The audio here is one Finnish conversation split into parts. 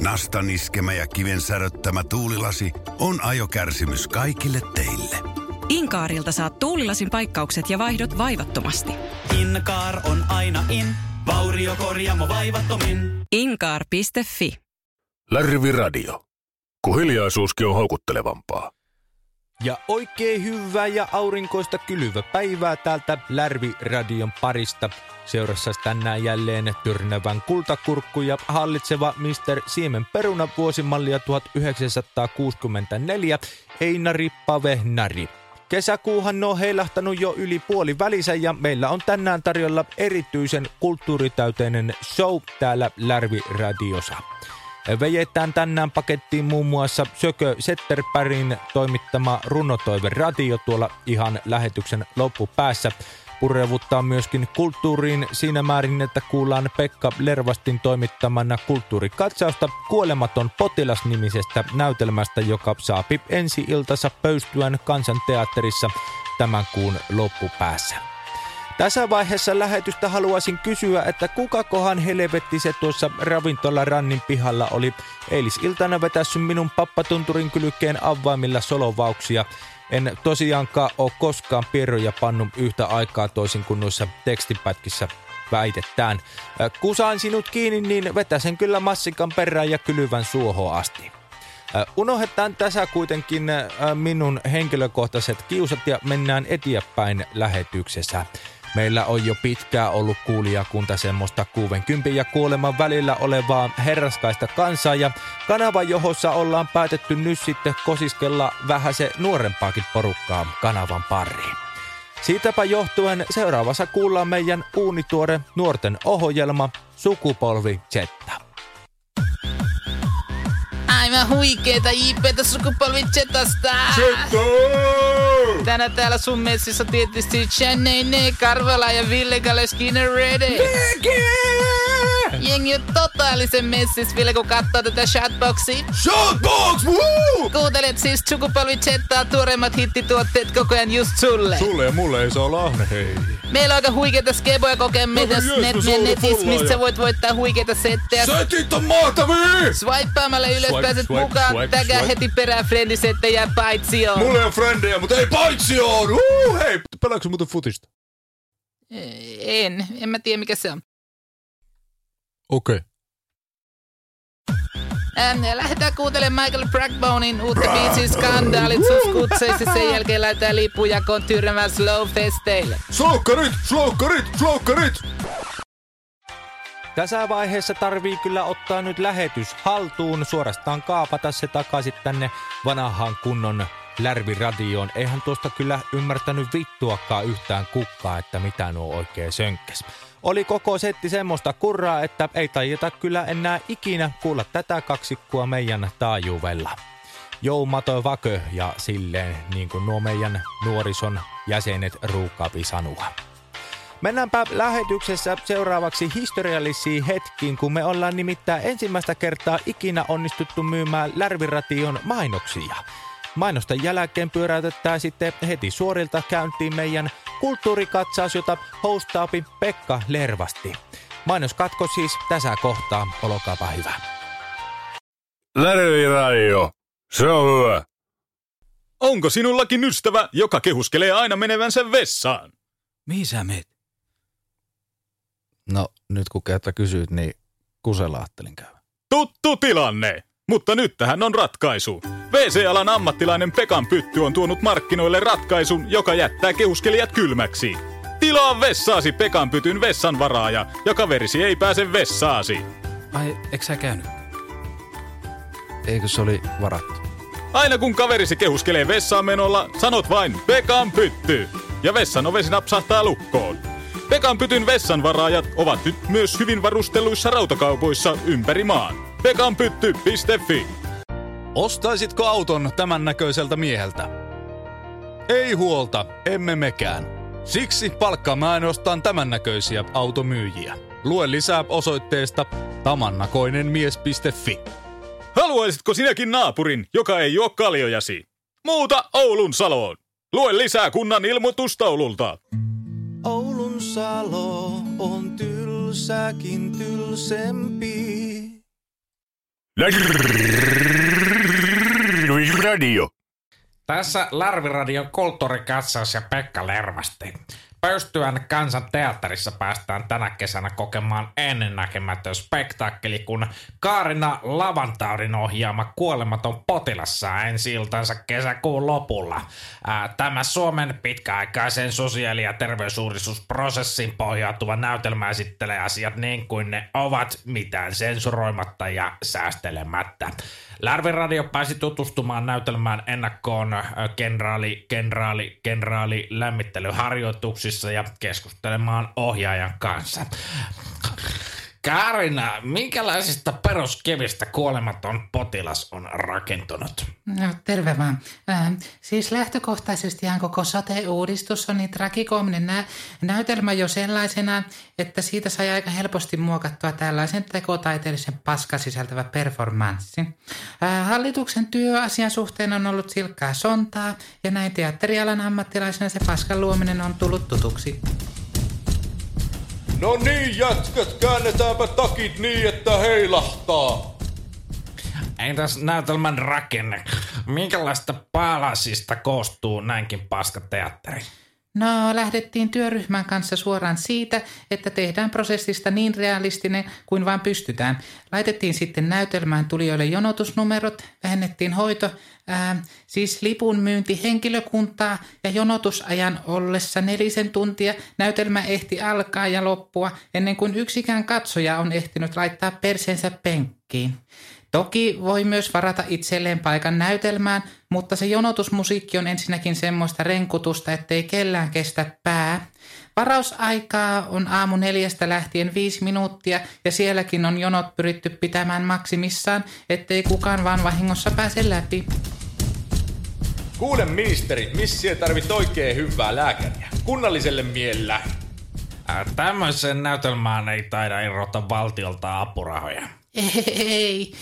Nastan iskemä ja kiven säröttämä tuulilasi on ajokärsimys kaikille teille. Inkaarilta saat tuulilasin paikkaukset ja vaihdot vaivattomasti. Inkaar on aina in, vauriokorjaamo vaivattomin. Inkaar.fi Lärvi Radio. Kun hiljaisuuskin on houkuttelevampaa. Ja oikein hyvää ja aurinkoista kylvä päivää täältä Lärvi-radion parista. Seurassa tänään jälleen tyrnävän kultakurkku ja hallitseva Mr. Siemen peruna vuosimallia 1964 Einari Pavehnari. Kesäkuuhan on heilahtanut jo yli puoli välissä ja meillä on tänään tarjolla erityisen kulttuuritäyteinen show täällä Lärvi-radiossa. Vejetään tänään pakettiin muun muassa Sökö Setterpärin toimittama runotoive radio tuolla ihan lähetyksen loppupäässä. Purevuttaa myöskin kulttuuriin siinä määrin, että kuullaan Pekka Lervastin toimittamana kulttuurikatsausta Kuolematon potilas-nimisestä näytelmästä, joka saapi ensi iltansa pöystyään kansanteatterissa tämän kuun loppupäässä. Tässä vaiheessa lähetystä haluaisin kysyä, että kukakohan helvetti se tuossa ravintola Rannin pihalla oli eilisiltana vetässy minun pappatunturin kylkeen avaimilla solovauksia. En tosiaankaan ole koskaan pierroja pannut yhtä aikaa toisin kuin noissa tekstipätkissä väitetään. Kusaan sinut kiinni, niin vetäsen kyllä massikan perään ja kylyvän suohon asti. Unohdetaan tässä kuitenkin minun henkilökohtaiset kiusat ja mennään eteenpäin lähetyksessä. Meillä on jo pitkään ollut kuulijakunta semmoista 60 ja kuoleman välillä olevaa herraskaista kansaa ja kanava, johossa ollaan päätetty nyt sitten kosiskella vähän se nuorempaakin porukkaa kanavan pariin. Siitäpä johtuen seuraavassa kuullaan meidän uunituore nuorten ohjelma Sukupolvi Zetta. Aivan huikeeta IPtä sukupolvi Zetasta! Tänään täällä sun messissä tietysti Chanene, Karvala ja Ville Skinner Ready. Jengi on totaalisen messis, Ville, kun katsoo tätä shotboxia. Shotbox! Woo! Kuuntelet siis sukupolvi Zettaa tuoreimmat hittituotteet koko ajan just sulle. Sulle ja mulle ei saa lahne, hei. Meillä on aika huikeita skeboja kokemista No, net, on netissä, mistä ja- voit voittaa huikeita settejä. Setit on mahtavia! Swipeaamalla ylös Swipe, pääset swipe, mukaan, swipe, tägää swipe. heti perään friendisettejä paitsi on. Mulle on frendejä, mutta ei paitsi on! Uh, hei, pelaatko muuten futista? En, en mä tiedä mikä se on. Okei. Okay. Ähm, lähdetään kuuntelemaan Michael Brackbonein uutta biisiä Skandaalit sus kutseissa. Sen jälkeen lähdetään lippujakoon tyrmämään Slow Festeille. Sloukkarit, sloukkarit, sloukkarit! Tässä vaiheessa tarvii kyllä ottaa nyt lähetys haltuun, suorastaan kaapata se takaisin tänne vanhaan kunnon Lärviradioon. Eihän tuosta kyllä ymmärtänyt vittuakaan yhtään kukkaa, että mitä nuo oikein sönkkäs. Oli koko setti semmoista kurraa, että ei tajeta kyllä enää ikinä kuulla tätä kaksikkoa meidän taajuudella. Joumato vakö ja silleen niin kuin nuo meidän nuorison jäsenet ruukkaapi sanua. Mennäänpä lähetyksessä seuraavaksi historiallisiin hetkiin, kun me ollaan nimittäin ensimmäistä kertaa ikinä onnistuttu myymään Lärviration mainoksia. Mainosten jälkeen pyöräytetään sitten heti suorilta käyntiin meidän kulttuurikatsaus, jota hostaapi Pekka Lervasti. Mainoskatko siis tässä kohtaa, olkaapa hyvä. Lärvi Radio. Se on hyvä. Onko sinullakin ystävä, joka kehuskelee aina menevänsä vessaan? Mihin sä meet? No nyt kun kerta kysyt, niin kusella ajattelin käydä. Tuttu tilanne! Mutta nyt tähän on ratkaisu. WC-alan ammattilainen Pekan Pytty on tuonut markkinoille ratkaisun, joka jättää kehuskelijat kylmäksi. Tilaa vessaasi Pekan Pytyn vessan varaaja, ja kaverisi ei pääse vessaasi. Ai, eikö sä käynyt? Eikö se oli varattu? Aina kun kaverisi kehuskelee vessaan menolla, sanot vain Pekan Pytty. Ja vessan ovesi napsahtaa lukkoon. Pekan Pytyn vessanvaraajat ovat nyt myös hyvin varustelluissa rautakaupoissa ympäri maan. pekanpytty.fi Ostaisitko auton tämän näköiseltä mieheltä? Ei huolta, emme mekään. Siksi palkkaamme ainoastaan tämän näköisiä automyyjiä. Lue lisää osoitteesta tamannakoinenmies.fi. Haluaisitko sinäkin naapurin, joka ei juo kaljojasi? Muuta Oulun Saloon. Lue lisää kunnan ilmoitustaululta. Oulun salo on tylsäkin tylsempi. Radio. Tässä Larviradion kulttuurikatsaus ja Pekka Lervasti. Pöystyän kansan teatterissa päästään tänä kesänä kokemaan ennennäkemätön spektaakkeli, kun Kaarina Lavantaudin ohjaama Kuolematon potilas saa ensi kesäkuun lopulla. Ää, Tämä Suomen pitkäaikaisen sosiaali- ja terveysuudistusprosessin pohjautuva näytelmä esittelee asiat niin kuin ne ovat, mitään sensuroimatta ja säästelemättä. Lärviradio pääsi tutustumaan näytelmään ennakkoon kenraali, kenraali, kenraali lämmittelyharjoituksissa ja keskustelemaan ohjaajan kanssa. Karina, minkälaisista peruskivistä kuolematon potilas on rakentunut? No, terve vaan. Äh, siis lähtökohtaisestihan koko sote-uudistus on niin tragikoominen nä- näytelmä jo sellaisena, että siitä sai aika helposti muokattua tällaisen tekotaiteellisen paskan sisältävä performanssi. Äh, hallituksen työ asian suhteen on ollut silkkaa sontaa, ja näin teatterialan ammattilaisena se paskan luominen on tullut tutuksi. No niin, jätkät, käännetäänpä takit niin, että heilahtaa. Entäs näytelmän rakenne? Minkälaista palasista koostuu näinkin paska teatteri? No, lähdettiin työryhmän kanssa suoraan siitä, että tehdään prosessista niin realistinen kuin vaan pystytään. Laitettiin sitten näytelmään tulijoille jonotusnumerot, vähennettiin hoito, ää, siis lipun myynti henkilökuntaa ja jonotusajan ollessa nelisen tuntia näytelmä ehti alkaa ja loppua ennen kuin yksikään katsoja on ehtinyt laittaa perseensä penkkiin. Toki voi myös varata itselleen paikan näytelmään, mutta se jonotusmusiikki on ensinnäkin semmoista renkutusta, ettei kellään kestä pää. Varausaikaa on aamu neljästä lähtien viisi minuuttia ja sielläkin on jonot pyritty pitämään maksimissaan, ettei kukaan vaan vahingossa pääse läpi. Kuule ministeri, missä tarvit oikein hyvää lääkäriä? Kunnalliselle miellä. Ää, Tämmöiseen näytelmään ei taida irrota valtiolta apurahoja. Ei,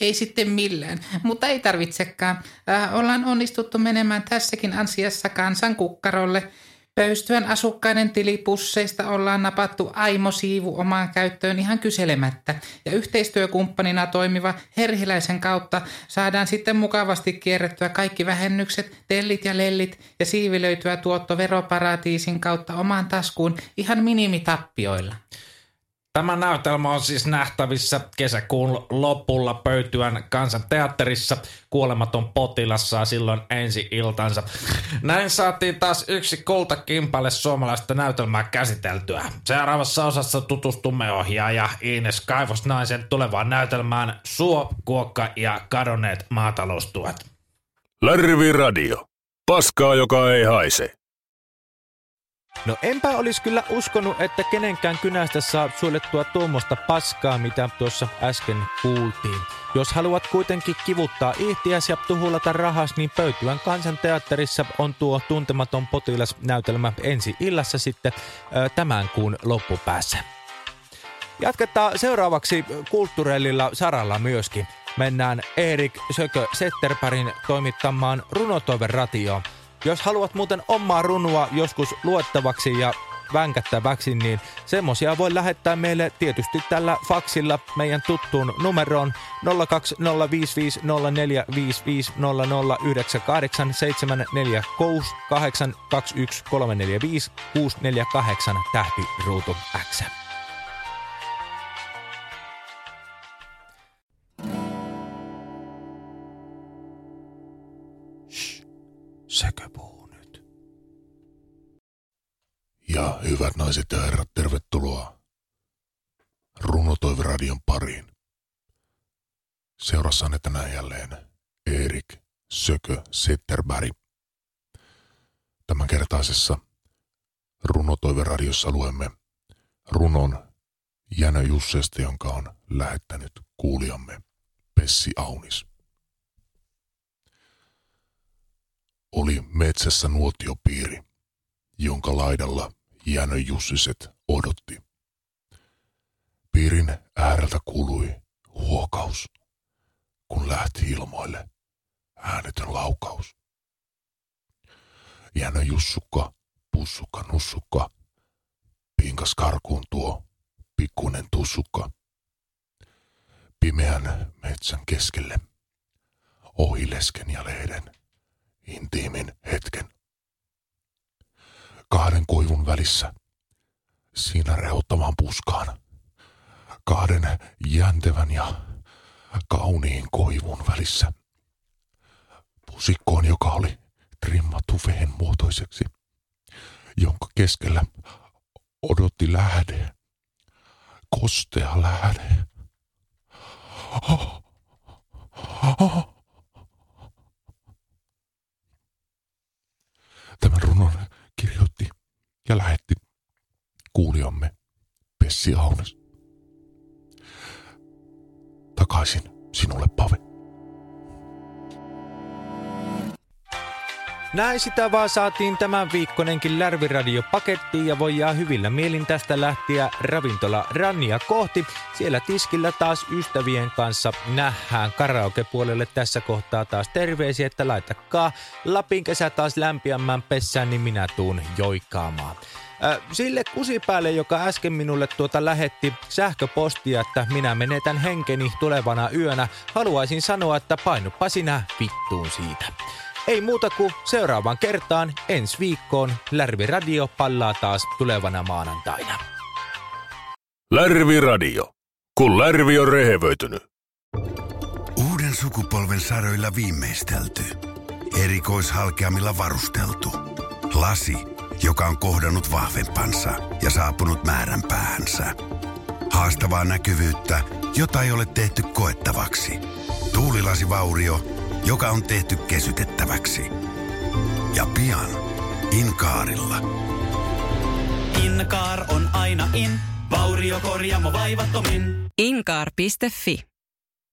ei sitten millään, mutta ei tarvitsekaan. Äh, ollaan onnistuttu menemään tässäkin asiassa kansan kukkarolle. Pöystyön asukkaiden tilipusseista ollaan napattu aimo-siivu omaan käyttöön ihan kyselemättä. Ja yhteistyökumppanina toimiva Herhiläisen kautta saadaan sitten mukavasti kierrettyä kaikki vähennykset, tellit ja lellit ja siivilöityä tuotto veroparatiisin kautta omaan taskuun ihan minimitappioilla. Tämä näytelmä on siis nähtävissä kesäkuun lopulla Pöytyän kansanteatterissa. Kuolematon potilas saa silloin ensi iltansa. Näin saatiin taas yksi kultakimpale suomalaista näytelmää käsiteltyä. Seuraavassa osassa tutustumme ohjaaja Ines Kaivosnaisen tulevaan näytelmään Suo, Kuokka ja kadonneet maataloustuet. Larvi Radio. Paskaa, joka ei haise. No enpä olisi kyllä uskonut, että kenenkään kynästä saa suolettua tuommoista paskaa, mitä tuossa äsken kuultiin. Jos haluat kuitenkin kivuttaa ihtiäs ja tuhulata rahas, niin Pöytyän kansanteatterissa on tuo tuntematon potilas näytelmä ensi illassa sitten tämän kuun loppupäässä. Jatketaan seuraavaksi kulttuurellilla saralla myöskin. Mennään Erik Sökö Setterpärin toimittamaan runotoiveratioon. Jos haluat muuten omaa runua joskus luettavaksi ja vänkättäväksi, niin semmosia voi lähettää meille tietysti tällä faksilla meidän tuttuun numeroon 0205458746821345648 tähti ruutu X. Sekö puhuu nyt? Ja hyvät naiset ja herrat, tervetuloa Runotoiviradion pariin. Seurassanne tänään jälleen Erik Sökö Setterberg. Tämänkertaisessa Runotoiveradiossa luemme runon Jänö Jussesta, jonka on lähettänyt kuulijamme Pessi Aunis. Oli metsässä nuotiopiiri, jonka laidalla Jänö Jussiset odotti. Piirin ääreltä kului huokaus, kun lähti ilmoille äänetön laukaus. Jänö Jussukka, pussukka, nussukka, pinkas karkuun tuo pikkuinen tussukka. pimeän metsän keskelle. Ohi lesken ja lehden. Intiimin hetken. Kahden koivun välissä. Siinä rehottamaan puskaan. Kahden jäntevän ja kauniin koivun välissä. Pusikkoon, joka oli trimmattu vehen muotoiseksi, jonka keskellä odotti lähde, kostea lähde. Oh. Oh. Tämän runon kirjoitti ja lähetti kuulijamme Pessi Aunes. Takaisin sinulle, Pave. Näin sitä vaan saatiin tämän viikkonenkin Lärviradio pakettiin ja voidaan hyvillä mielin tästä lähtiä ravintola Rannia kohti. Siellä tiskillä taas ystävien kanssa nähdään karaokepuolelle tässä kohtaa taas terveisiä, että laitakaa Lapin kesä taas lämpiämmän pessään, niin minä tuun joikaamaan. Sille kusipäälle, joka äsken minulle tuota lähetti sähköpostia, että minä menetän henkeni tulevana yönä, haluaisin sanoa, että painuppa sinä vittuun siitä. Ei muuta kuin seuraavaan kertaan ensi viikkoon Lärvi Radio pallaa taas tulevana maanantaina. Lärvi Radio. Kun Lärvi on rehevöitynyt. Uuden sukupolven saroilla viimeistelty. Erikoishalkeamilla varusteltu. Lasi, joka on kohdannut vahvempansa ja saapunut määränpäänsä. Haastavaa näkyvyyttä, jota ei ole tehty koettavaksi. Tuulilasivaurio, joka on tehty kesytettäväksi. Ja pian Inkaarilla. Inkaar on aina in, vauriokorjaamo vaivattomin. Inkaar.fi